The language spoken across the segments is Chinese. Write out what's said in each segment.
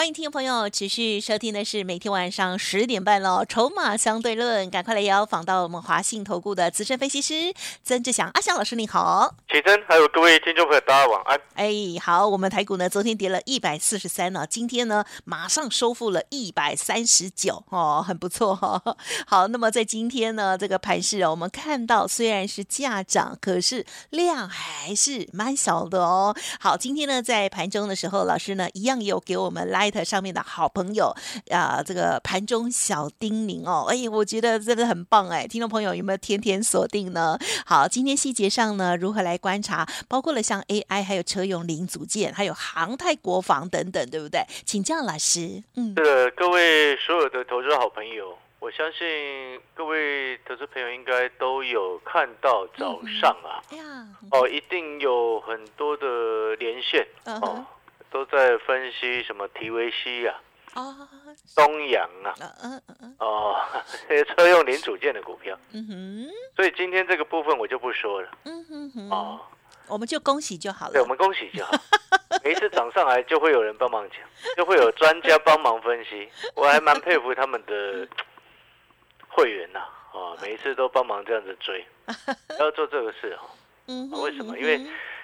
欢迎听众朋友持续收听的是每天晚上十点半喽，《筹码相对论》，赶快来邀访到我们华信投顾的资深分析师曾志祥阿祥老师，你好。启真，还有各位听众朋友，大家晚安。哎，好，我们台股呢，昨天跌了一百四十三呢，今天呢马上收复了一百三十九哦，很不错哈、哦。好，那么在今天呢这个盘市啊，我们看到虽然是价涨，可是量还是蛮小的哦。好，今天呢在盘中的时候，老师呢一样也有给我们 Light 上面的好朋友啊，这个盘中小叮咛哦，哎，我觉得真的很棒哎，听众朋友有没有天天锁定呢？好，今天细节上呢如何来观察，包括了像 AI，还有车用零组件，还有航太国防等等，对不对？请教老师。嗯，是的，各位所有的投资好朋友，我相信各位投资朋友应该都有看到早上啊，嗯、哦，一定有很多的连线、uh. 哦。都在分析什么提维西呀、啊，东阳啊，哦，些 车用零组件的股票。嗯哼。所以今天这个部分我就不说了。嗯哼哼。哦，我们就恭喜就好了。对，我们恭喜就好。每一次涨上来就会有人帮忙讲，就会有专家帮忙分析。我还蛮佩服他们的会员呐，啊，每一次都帮忙这样子追，要做这个事哦。嗯。为什么？因为。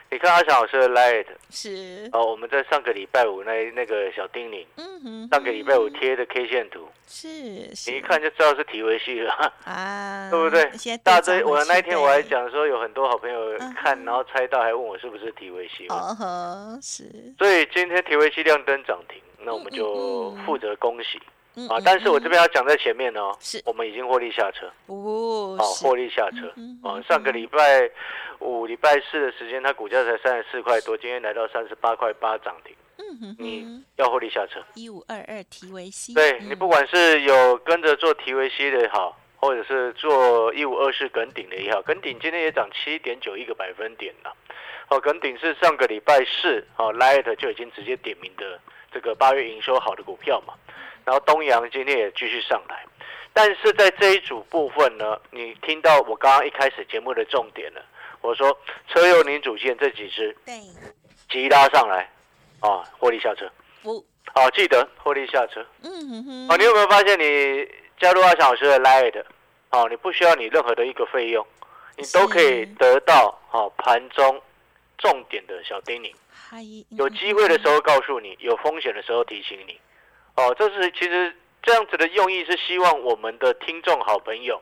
你看阿翔老师的 Light 是。哦，我们在上个礼拜五那那个小叮咛，嗯哼，上个礼拜五贴的 K 线图。是，你一看就知道是体维系了啊，对不对？大堆我那一天我还讲说有很多好朋友看，然后猜到还问我是不是体维系，哦呵，是。所以今天体维系亮灯涨停，那我们就负责恭喜啊！但是我这边要讲在前面哦，是我们已经获利下车哦，哦，获利下车啊！上个礼拜。五礼拜四的时间，它股价才三十四块多，今天来到三十八块八涨停。嗯哼，你要获利下车。一五二二提维 C，对你不管是有跟着做提维 C 的也好，或者是做一五二四耿鼎的也好，耿鼎今天也涨七点九一个百分点了。哦，耿鼎是上个礼拜四哦，Light 就已经直接点名的这个八月营收好的股票嘛。然后东阳今天也继续上来，但是在这一组部分呢，你听到我刚刚一开始节目的重点了。我说车用零组件这几只，对，急拉上来，啊，获利下车。不，好，记得获利下车。嗯哼哼。哦，你有没有发现你加入阿翔老师的 Light，哦，你不需要你任何的一个费用，你都可以得到哦盘中重点的小叮咛。有机会的时候告诉你，有风险的时候提醒你。哦，这是其实这样子的用意是希望我们的听众好朋友。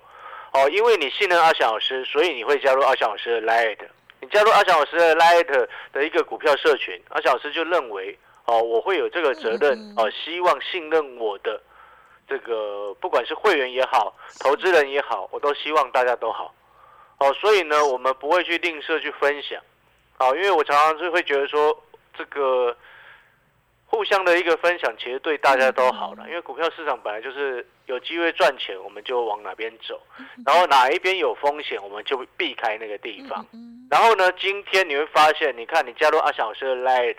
哦，因为你信任阿翔老师，所以你会加入阿翔老师的 Light。你加入阿翔老师的 Light 的一个股票社群，阿翔老师就认为，哦，我会有这个责任，哦，希望信任我的这个不管是会员也好，投资人也好，我都希望大家都好。哦，所以呢，我们不会去吝啬去分享。哦，因为我常常是会觉得说，这个互相的一个分享，其实对大家都好了。因为股票市场本来就是有机会赚钱，我们就往哪边走；然后哪一边有风险，我们就避开那个地方。然后呢，今天你会发现，你看你加入阿翔老师的 Light，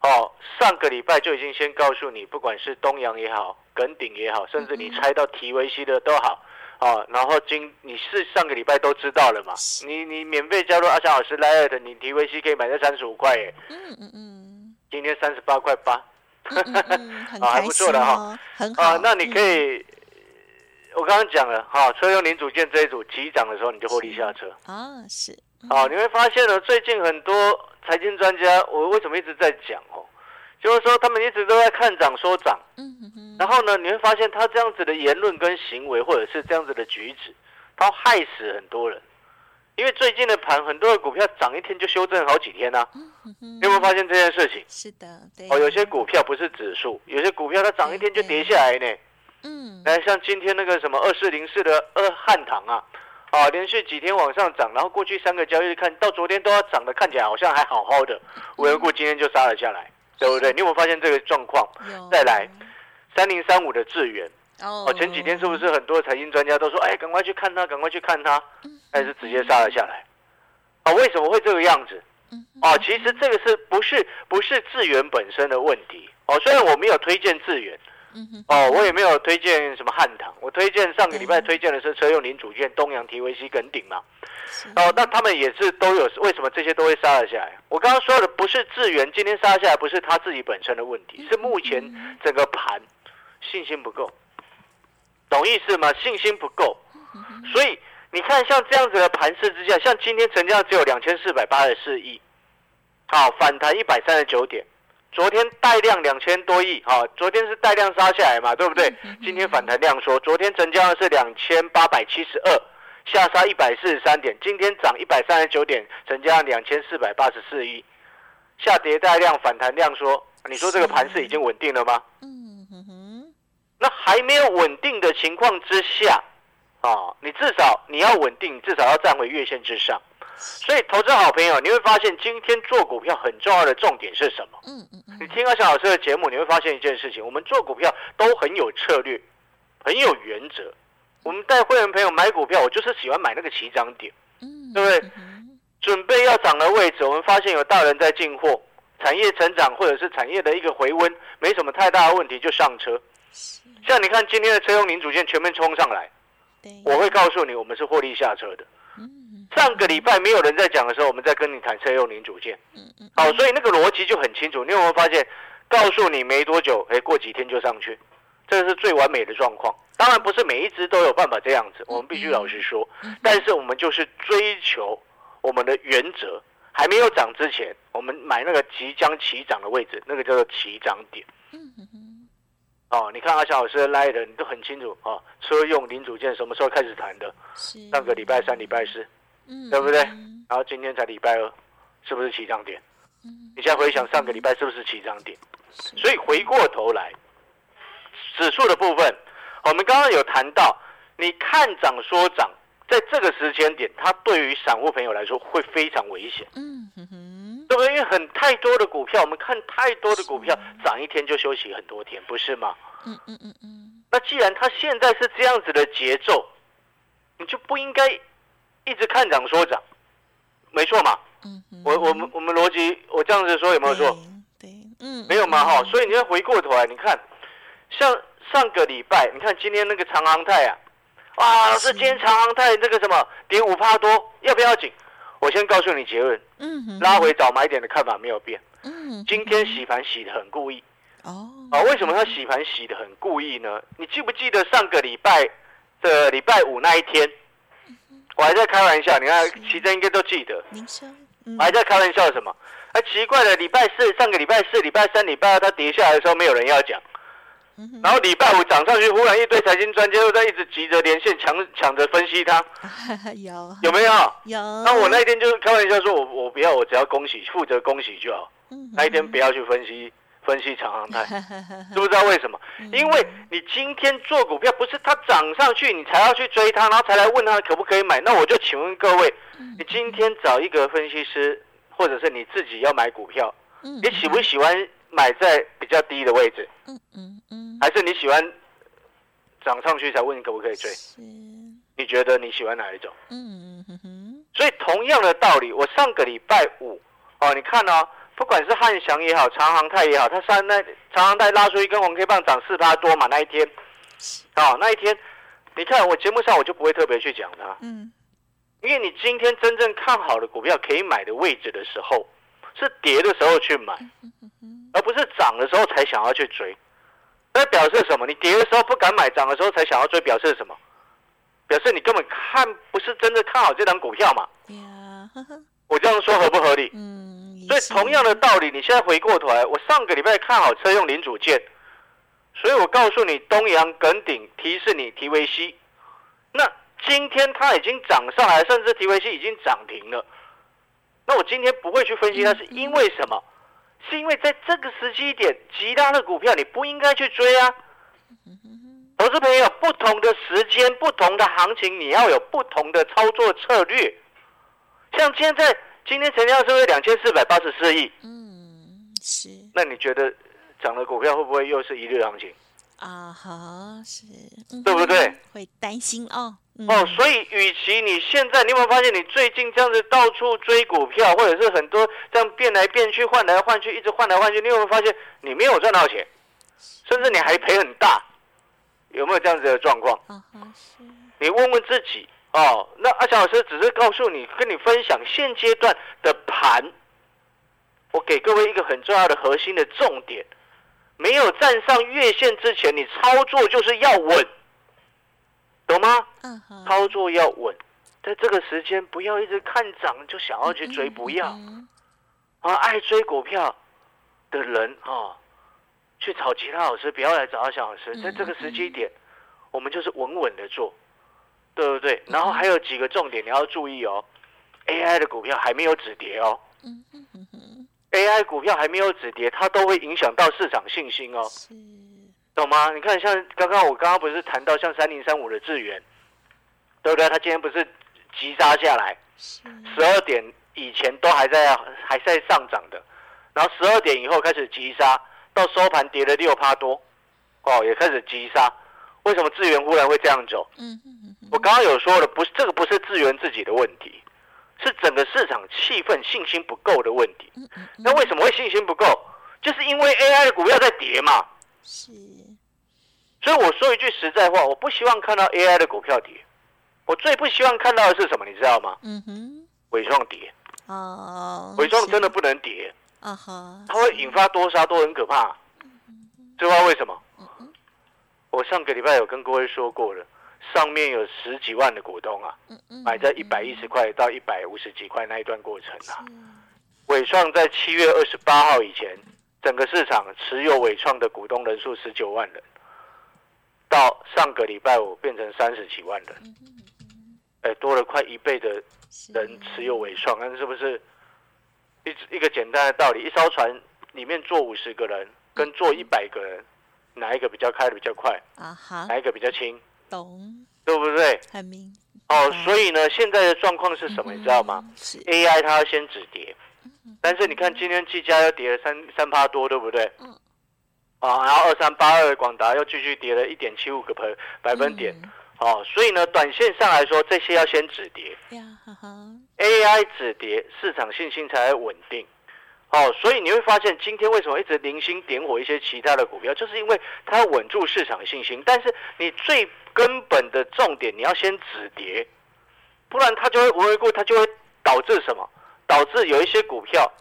哦，上个礼拜就已经先告诉你，不管是东阳也好，耿鼎也好，甚至你猜到提维西的都好，哦，然后今你是上个礼拜都知道了嘛？你你免费加入阿翔老师 Light，你提维 C 可以买在三十五块耶。嗯嗯嗯。今天三十八块八，啊，还不错的哈，很好。啊，那你可以，我刚刚讲了哈，车用零组件这一组急涨的时候，你就获利下车啊，是。啊，你会发现呢，最近很多财经专家，我为什么一直在讲哦？就是说他们一直都在看涨说涨，嗯哼。然后呢，你会发现他这样子的言论跟行为，或者是这样子的举止，他害死很多人。因为最近的盘，很多的股票涨一天就修正好几天呐、你有没有发现这件事情？是的，对。哦，有些股票不是指数，有些股票它涨一天就跌下来呢。嗯。来，像今天那个什么二四零四的二汉唐啊，啊，连续几天往上涨，然后过去三个交易日看到昨天都要涨的，看起来好像还好好的，无缘故今天就杀了下来，对不对？你有没有发现这个状况？再来，三零三五的智源。哦，前几天是不是很多财经专家都说，哎，赶快去看它，赶快去看它，还是直接杀了下来？啊，为什么会这个样子？哦，其实这个是不是不是智源本身的问题？哦，虽然我没有推荐智源，哦，我也没有推荐什么汉唐，我推荐上个礼拜推荐的是车用零组件东阳、提维西、耿鼎嘛。哦，那他们也是都有，为什么这些都会杀了下来？我刚刚说的不是智源今天杀下来，不是他自己本身的问题，是目前整个盘信心不够，懂意思吗？信心不够，所以你看像这样子的盘势之下，像今天成交只有两千四百八十四亿，好反弹一百三十九点，昨天带量两千多亿，好，昨天是带量杀下来嘛，对不对？今天反弹量说，昨天成交的是两千八百七十二。下杀一百四十三点，今天涨一百三十九点，成交量两千四百八十四亿，下跌带量反弹量说，你说这个盘势已经稳定了吗？嗯哼哼，那还没有稳定的情况之下，啊，你至少你要稳定，至少要站回月线之上。所以，投资好朋友，你会发现今天做股票很重要的重点是什么？嗯嗯嗯，你听阿翔老师的节目，你会发现一件事情，我们做股票都很有策略，很有原则。我们带会员朋友买股票，我就是喜欢买那个起涨点，对不对？准备要涨的位置，我们发现有大人在进货，产业成长或者是产业的一个回温，没什么太大的问题就上车。像你看今天的车用零组件全面冲上来，我会告诉你，我们是获利下车的。上个礼拜没有人在讲的时候，我们在跟你谈车用零组件。好，所以那个逻辑就很清楚。你有没有发现？告诉你没多久，哎，过几天就上去，这个是最完美的状况。当然不是每一只都有办法这样子，我们必须老实说。但是我们就是追求我们的原则，还没有涨之前，我们买那个即将起涨的位置，那个叫做起涨点。哦，你看阿翔老师来的，你都很清楚啊。车用零组件什么时候开始谈的？上个礼拜三、礼拜四，对不对？然后今天才礼拜二，是不是起涨点？你现在回想上个礼拜是不是起涨点？所以回过头来，指数的部分。我们刚刚有谈到，你看涨说涨，在这个时间点，它对于散户朋友来说会非常危险，嗯哼哼，对不对？因为很太多的股票，我们看太多的股票涨一天就休息很多天，不是吗？嗯嗯嗯嗯。那既然它现在是这样子的节奏，你就不应该一直看涨说涨，没错嘛？嗯我我们我们逻辑，我这样子说有没有错？对，嗯，没有嘛哈。所以你要回过头来，你看，像。上个礼拜，你看今天那个长航泰啊，哇，老师，今天长航泰那个什么跌五帕多，要不要紧？我先告诉你结论，嗯，拉回早买点的看法没有变，嗯，今天洗盘洗的很故意，哦，啊，为什么他洗盘洗的很故意呢？你记不记得上个礼拜的礼拜五那一天，我还在开玩笑，你看奇珍应该都记得，我还在开玩笑什么？哎，奇怪了，礼拜四、上个礼拜四、礼拜三、礼拜二，它跌下来的时候，没有人要讲。然后礼拜五涨上去，忽然一堆财经专家又在一直急着连线抢抢着分析它，有有没有？有。那我那一天就是开玩笑说，我我不要，我只要恭喜，负责恭喜就好。那一天不要去分析分析长航泰，知不知道为什么？因为你今天做股票不是它涨上去你才要去追它，然后才来问他可不可以买。那我就请问各位，你今天找一个分析师，或者是你自己要买股票，你喜不喜欢？买在比较低的位置，嗯嗯嗯，还是你喜欢涨上去才问你可不可以追？你觉得你喜欢哪一种？嗯嗯哼。所以同样的道理，我上个礼拜五哦，你看哦，不管是汉翔也好，长航泰也好，它上那长航泰拉出一根红 K 棒涨四八多嘛，那一天，哦，那一天，你看我节目上我就不会特别去讲它，嗯，因为你今天真正看好的股票可以买的位置的时候，是跌的时候去买。而不是涨的时候才想要去追，那表示什么？你跌的时候不敢买，涨的时候才想要追，表示什么？表示你根本看不是真的看好这张股票嘛？我这样说合不合理？嗯。所以同样的道理，你现在回过头来，我上个礼拜看好车用零组件，所以我告诉你东阳耿鼎提示你提维西，那今天它已经涨上来，甚至提维西已经涨停了，那我今天不会去分析它是因为什么？是因为在这个时期点，其他的股票你不应该去追啊。投资朋友，不同的时间、不同的行情，你要有不同的操作策略。像现在今天成交是不是两千四百八十四亿？嗯，是。那你觉得涨的股票会不会又是一日行情？啊，好，是，对不对？会担心哦。哦，所以与其你现在，你有没有发现你最近这样子到处追股票，或者是很多这样变来变去、换来换去，一直换来换去，你有没有发现你没有赚到钱，甚至你还赔很大？有没有这样子的状况？你问问自己哦。那阿强老师只是告诉你，跟你分享现阶段的盘。我给各位一个很重要的核心的重点：没有站上月线之前，你操作就是要稳，懂吗？嗯操作要稳，在这个时间不要一直看涨就想要去追，不要啊！爱追股票的人啊。去找其他老师，不要来找阿翔老师。在这个时机点，我们就是稳稳的做，对不对？然后还有几个重点你要注意哦。AI 的股票还没有止跌哦。AI 股票还没有止跌，它都会影响到市场信心哦。懂吗？你看，像刚刚我刚刚不是谈到像三零三五的智源，对不对？它今天不是急杀下来，十二点以前都还在还在上涨的，然后十二点以后开始急杀。到收盘跌了六趴多，哦，也开始急杀。为什么智源忽然会这样走？嗯嗯嗯我刚刚有说了，不是这个不是智源自己的问题，是整个市场气氛信心不够的问题。那为什么会信心不够？就是因为 AI 的股票在跌嘛。是。所以我说一句实在话，我不希望看到 AI 的股票跌。我最不希望看到的是什么？你知道吗？嗯哼。伟创跌。哦。伟创真的不能跌。啊哈，它会引发多杀，都很可怕。知道为什么？我上个礼拜有跟各位说过了，上面有十几万的股东啊，买在一百一十块到一百五十几块那一段过程啊。伟创在七月二十八号以前，整个市场持有伟创的股东人数十九万人，到上个礼拜五变成三十几万人，哎，多了快一倍的人持有伟创，那是不是？一一个简单的道理，一艘船里面坐五十个人，跟坐一百个人，哪一个比较开的比较快？啊哈，哪一个比较轻？懂，对不对？很明。哦，所以呢，现在的状况是什么？你知道吗？AI 它要先止跌，但是你看今天技嘉又跌了三三趴多，对不对？嗯。啊，然后二三八二广达又继续跌了一点七五个百百分点。哦，所以呢，短线上来说，这些要先止跌。AI 止跌，市场信心才会稳定。哦，所以你会发现，今天为什么一直零星点火一些其他的股票，就是因为它要稳住市场信心。但是你最根本的重点，你要先止跌，不然它就会无缘故，它就会导致什么？导致有一些股票。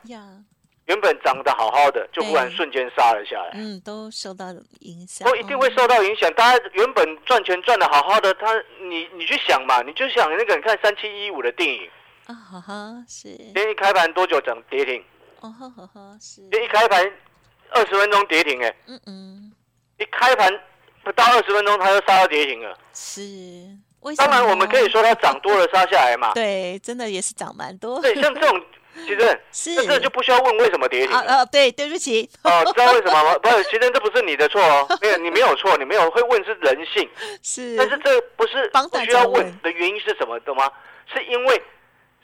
原本涨得好好的，就忽然瞬间杀了下来。嗯，都受到影响。都一定会受到影响。大家原本赚钱赚得好好的，他你你去想嘛，你就想那个，你看三七一五的电影啊，哈哈，是。今天一开盘多久涨跌停？哦，哈哈，是。一开盘二十分钟跌停，哎，嗯嗯，一开盘不到二十分钟，它就杀到跌停了。是，当然我们可以说它涨多了杀下来嘛。对，真的也是涨蛮多。对，像这种。其实，是这就不需要问为什么跌停。啊对，对不起。哦，知道为什么吗？不是，其实这不是你的错哦，没有，你没有错，你没有会问是人性。是。但是这不是不需要问的原因是什么，懂吗？是因为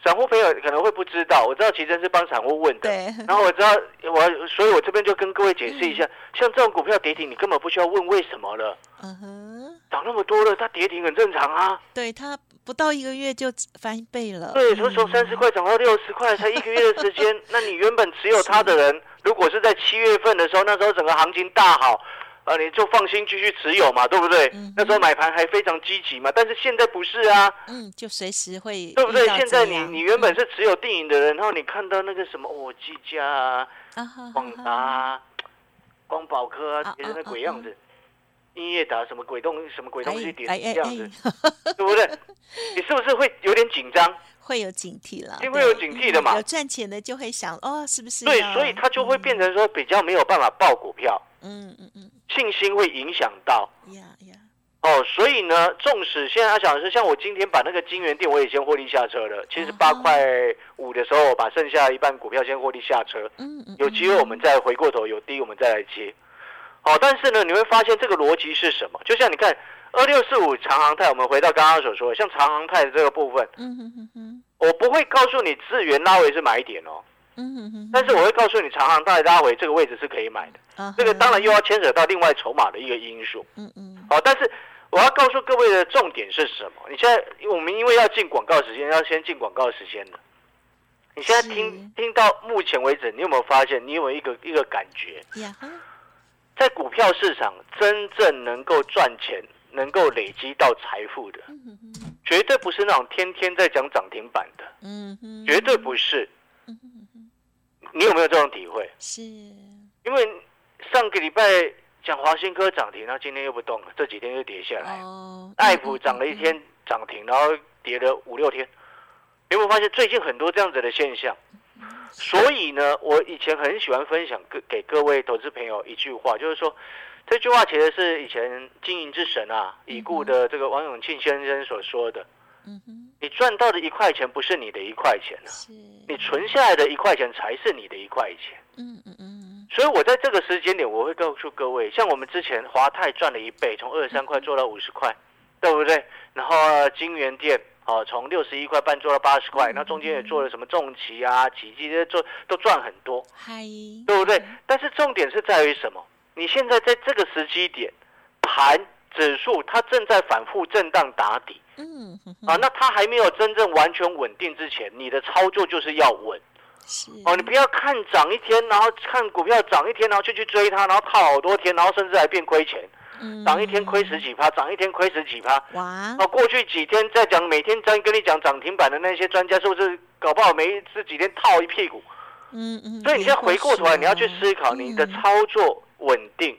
散户朋友可能会不知道，我知道其实是帮散户问的。然后我知道我，所以我这边就跟各位解释一下，像这种股票跌停，你根本不需要问为什么了。嗯哼。涨那么多了，它跌停很正常啊。对它。不到一个月就翻倍了。对，从从三十块涨到六十块，才一个月的时间。那你原本持有它的人，如果是在七月份的时候，那时候整个行情大好，呃，你就放心继续持有嘛，对不对？那时候买盘还非常积极嘛。但是现在不是啊。嗯，就随时会。对不对？现在你你原本是持有电影的人，然后你看到那个什么哦，技嘉啊、广达、光宝科啊，变成那鬼样子。音乐达什么鬼东什么鬼东西跌这样子，对不对？你是不是会有点紧张？会有警惕了，一定会有警惕的嘛。有赚钱的就会想哦，是不是？对，所以他就会变成说比较没有办法报股票。嗯嗯嗯，信心会影响到。哦，所以呢，纵使现在他想的是，像我今天把那个金源店我也先获利下车了。其实八块五的时候，我把剩下一半股票先获利下车。嗯嗯。有机会我们再回过头，有低我们再来接。哦，但是呢，你会发现这个逻辑是什么？就像你看二六四五长航泰，我们回到刚刚所说的，像长航泰的这个部分，我不会告诉你资源拉回是买点哦，嗯哼哼，但是我会告诉你长航泰拉回这个位置是可以买的，这个当然又要牵扯到另外筹码的一个因素，嗯嗯，好，但是我要告诉各位的重点是什么？你现在我们因为要进广告时间，要先进广告时间的。你现在听听到目前为止，你有没有发现？你有没有一个一个感觉？在股票市场真正能够赚钱、能够累积到财富的，绝对不是那种天天在讲涨停板的，绝对不是。你有没有这种体会？是，因为上个礼拜讲华新科涨停，然后今天又不动了，这几天又跌下来。哦，爱普涨了一天涨停，然后跌了五六天。有没有发现最近很多这样子的现象？所以呢，我以前很喜欢分享各给各位投资朋友一句话，就是说，这句话其实是以前经营之神啊已故的这个王永庆先生所说的。嗯哼，你赚到的一块钱不是你的一块钱啊，你存下来的一块钱才是你的一块钱。嗯嗯嗯。所以我在这个时间点，我会告诉各位，像我们之前华泰赚了一倍，从二十三块做到五十块，对不对？然后金源店。哦，从六十一块半做到八十块，那中间也做了什么重骑啊、奇迹这些做都赚很多，嗨，对不对？但是重点是在于什么？你现在在这个时机点，盘指数它正在反复震荡打底，嗯，啊，那它还没有真正完全稳定之前，你的操作就是要稳，是哦，你不要看涨一天，然后看股票涨一天，然后就去追它，然后套好多天，然后甚至还变亏钱。涨一天亏十几趴，涨一天亏十几趴。哇！哦，过去几天在讲，每天在跟你讲涨停板的那些专家，是不是搞不好每这几天套一屁股？嗯嗯。所以你现在回过头来，你要去思考你的操作稳定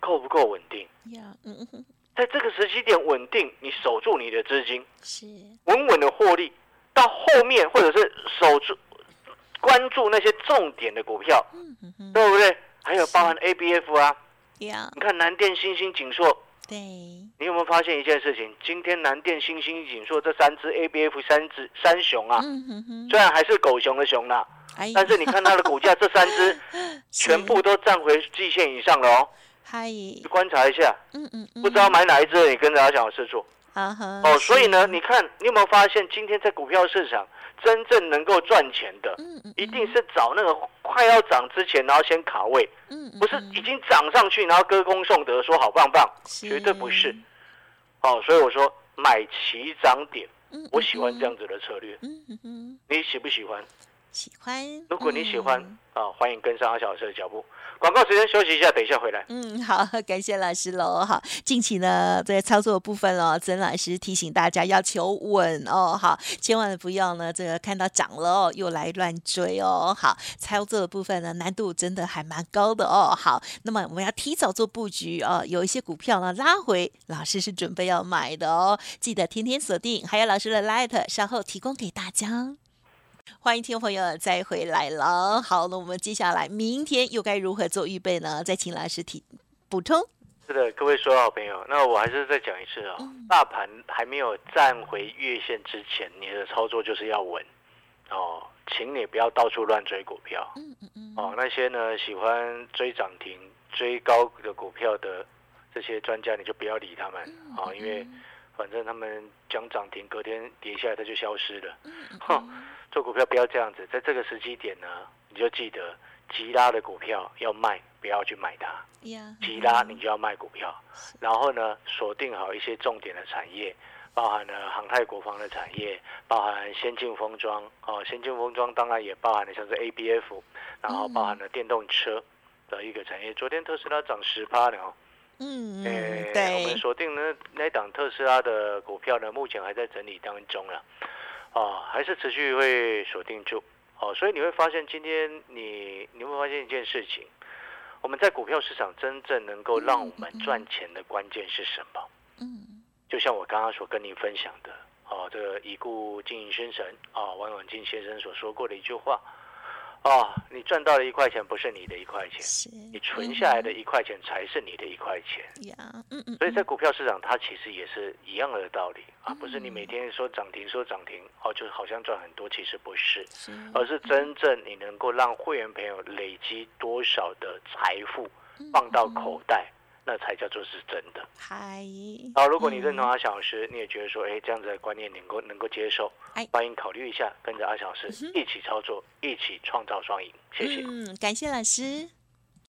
够不够稳定？嗯嗯。在这个时期点稳定，你守住你的资金，是稳稳的获利。到后面或者是守住关注那些重点的股票，对不对？还有包含 ABF 啊。你看南电、星星、锦硕，对，你有没有发现一件事情？今天南电、星星、锦硕这三只 ABF 三只三雄啊，虽然还是狗熊的熊啦，但是你看它的股价，这三只 全部都站回季线以上了哦。嗨，观察一下，嗯嗯，不知道买哪一只，你跟着阿小老师做。哦，所以呢，你看你有没有发现，今天在股票市场？真正能够赚钱的，一定是找那个快要涨之前，然后先卡位，不是已经涨上去，然后歌功颂德说好棒棒，绝对不是。哦，所以我说买起涨点，我喜欢这样子的策略。你喜不喜欢？喜欢。如果你喜欢啊，欢迎跟上阿小老师的脚步。广告时间休息一下，等一下回来。嗯，好，感谢老师喽。好，近期呢在操作部分哦，曾老师提醒大家要求稳哦，好，千万不要呢这个看到涨了哦又来乱追哦。好，操作的部分呢难度真的还蛮高的哦。好，那么我们要提早做布局哦，有一些股票呢拉回，老师是准备要买的哦，记得天天锁定，还有老师的 light 稍后提供给大家。欢迎听众朋友再回来了。好，那我们接下来明天又该如何做预备呢？再请老师提补充。是的，各位所有好朋友，那我还是再讲一次啊，大盘还没有站回月线之前，你的操作就是要稳哦，请你不要到处乱追股票。嗯嗯嗯。哦，那些呢喜欢追涨停、追高的股票的这些专家，你就不要理他们啊，因为反正他们讲涨停，隔天跌下来它就消失了。哼。做股票不要这样子，在这个时机点呢，你就记得急拉的股票要卖，不要去买它。急拉你就要卖股票，然后呢，锁定好一些重点的产业，包含了航太国防的产业，包含先进封装哦，先进封装当然也包含了像是 ABF，然后包含了电动车的一个产业。昨天特斯拉涨十趴了。嗯，对，我们锁定那那档特斯拉的股票呢，目前还在整理当中了。啊，还是持续会锁定住，哦，所以你会发现今天你你会发现一件事情，我们在股票市场真正能够让我们赚钱的关键是什么？嗯，就像我刚刚所跟您分享的，哦，这个已故经营先生啊，王永庆先生所说过的一句话。哦，你赚到的一块钱，不是你的一块钱，你存下来的一块钱才是你的一块钱。嗯嗯。所以在股票市场，它其实也是一样的道理啊，不是你每天说涨停说涨停，哦，就好像赚很多，其实不是，而是真正你能够让会员朋友累积多少的财富放到口袋。那才叫做是真的。嗨，好，如果你认同阿小老师，你也觉得说，哎，这样子的观念能够能够接受，欢迎考虑一下，跟着阿小老师一起操作，一起创造双赢。谢谢。嗯，感谢老师。